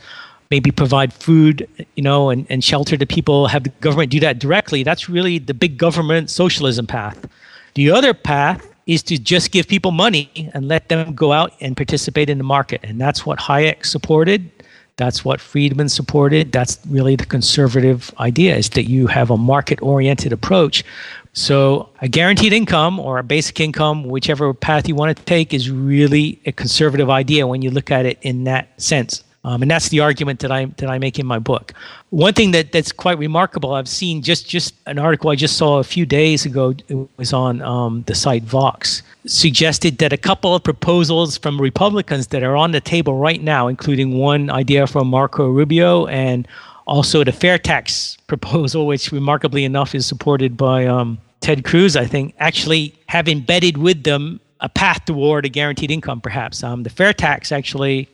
maybe provide food you know and, and shelter to people. Have the government do that directly? That's really the big government socialism path. The other path is to just give people money and let them go out and participate in the market and that's what hayek supported that's what Friedman supported. That's really the conservative idea is that you have a market oriented approach. So a guaranteed income or a basic income, whichever path you want to take, is really a conservative idea when you look at it in that sense. Um, and that's the argument that I that I make in my book. One thing that, that's quite remarkable, I've seen just just an article I just saw a few days ago. It was on um, the site Vox, suggested that a couple of proposals from Republicans that are on the table right now, including one idea from Marco Rubio and also the fair tax proposal, which remarkably enough is supported by um, Ted Cruz, I think, actually have embedded with them a path toward a guaranteed income, perhaps. Um, the fair tax actually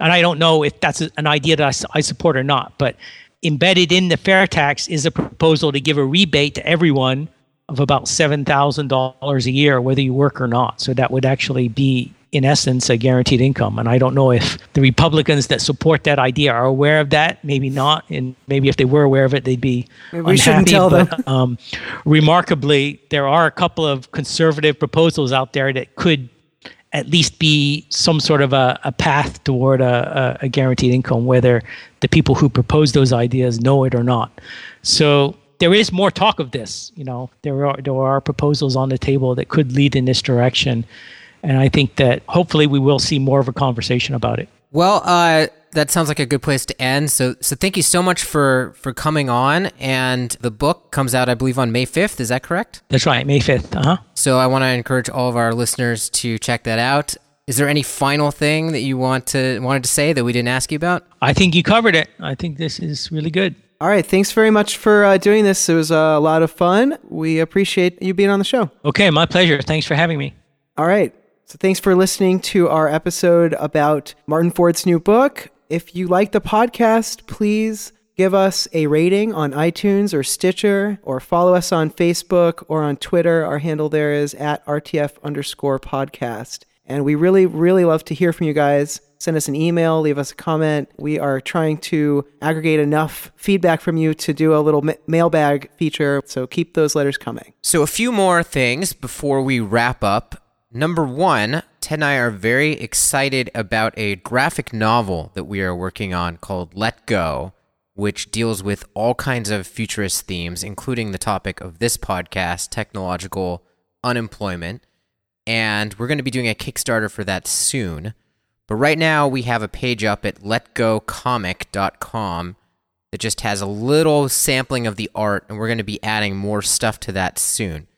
and I don't know if that's an idea that I, I support or not, but embedded in the fair tax is a proposal to give a rebate to everyone of about $7,000 a year, whether you work or not. So that would actually be, in essence, a guaranteed income. And I don't know if the Republicans that support that idea are aware of that. Maybe not. And maybe if they were aware of it, they'd be maybe unhappy. We shouldn't tell but, them. um, remarkably, there are a couple of conservative proposals out there that could at least be some sort of a, a path toward a, a, guaranteed income, whether the people who propose those ideas know it or not. So there is more talk of this. You know, there are there are proposals on the table that could lead in this direction, and I think that hopefully we will see more of a conversation about it. Well, uh, that sounds like a good place to end. So, so thank you so much for for coming on. And the book comes out, I believe, on May fifth. Is that correct? That's right, May fifth. Uh huh. So, I want to encourage all of our listeners to check that out. Is there any final thing that you want to wanted to say that we didn't ask you about? I think you covered it. I think this is really good. All right. Thanks very much for uh, doing this. It was uh, a lot of fun. We appreciate you being on the show. Okay, my pleasure. Thanks for having me. All right. So, thanks for listening to our episode about Martin Ford's new book. If you like the podcast, please give us a rating on iTunes or Stitcher, or follow us on Facebook or on Twitter. Our handle there is at RTF underscore podcast. And we really, really love to hear from you guys. Send us an email, leave us a comment. We are trying to aggregate enough feedback from you to do a little ma- mailbag feature. So keep those letters coming. So, a few more things before we wrap up. Number one, Ted and I are very excited about a graphic novel that we are working on called Let Go, which deals with all kinds of futurist themes, including the topic of this podcast, technological unemployment. And we're going to be doing a Kickstarter for that soon. But right now, we have a page up at letgocomic.com that just has a little sampling of the art, and we're going to be adding more stuff to that soon.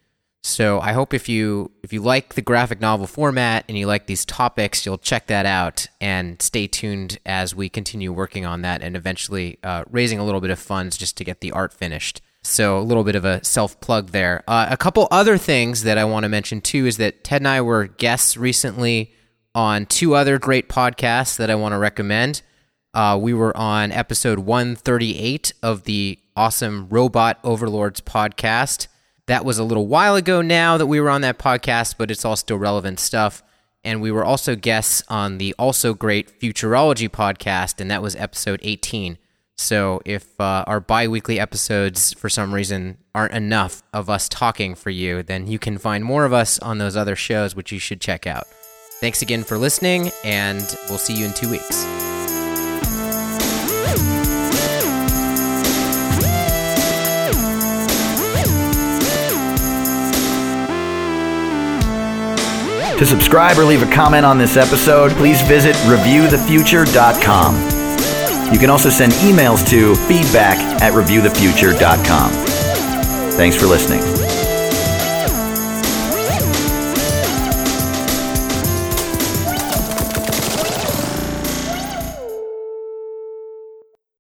So I hope if you if you like the graphic novel format and you like these topics, you'll check that out and stay tuned as we continue working on that and eventually uh, raising a little bit of funds just to get the art finished. So a little bit of a self plug there. Uh, a couple other things that I want to mention too is that Ted and I were guests recently on two other great podcasts that I want to recommend. Uh, we were on episode 138 of the awesome Robot Overlords podcast. That was a little while ago now that we were on that podcast, but it's all still relevant stuff. And we were also guests on the also great Futurology podcast, and that was episode 18. So if uh, our bi weekly episodes, for some reason, aren't enough of us talking for you, then you can find more of us on those other shows, which you should check out. Thanks again for listening, and we'll see you in two weeks. To subscribe or leave a comment on this episode, please visit reviewthefuture.com. You can also send emails to feedback at reviewthefuture.com. Thanks for listening.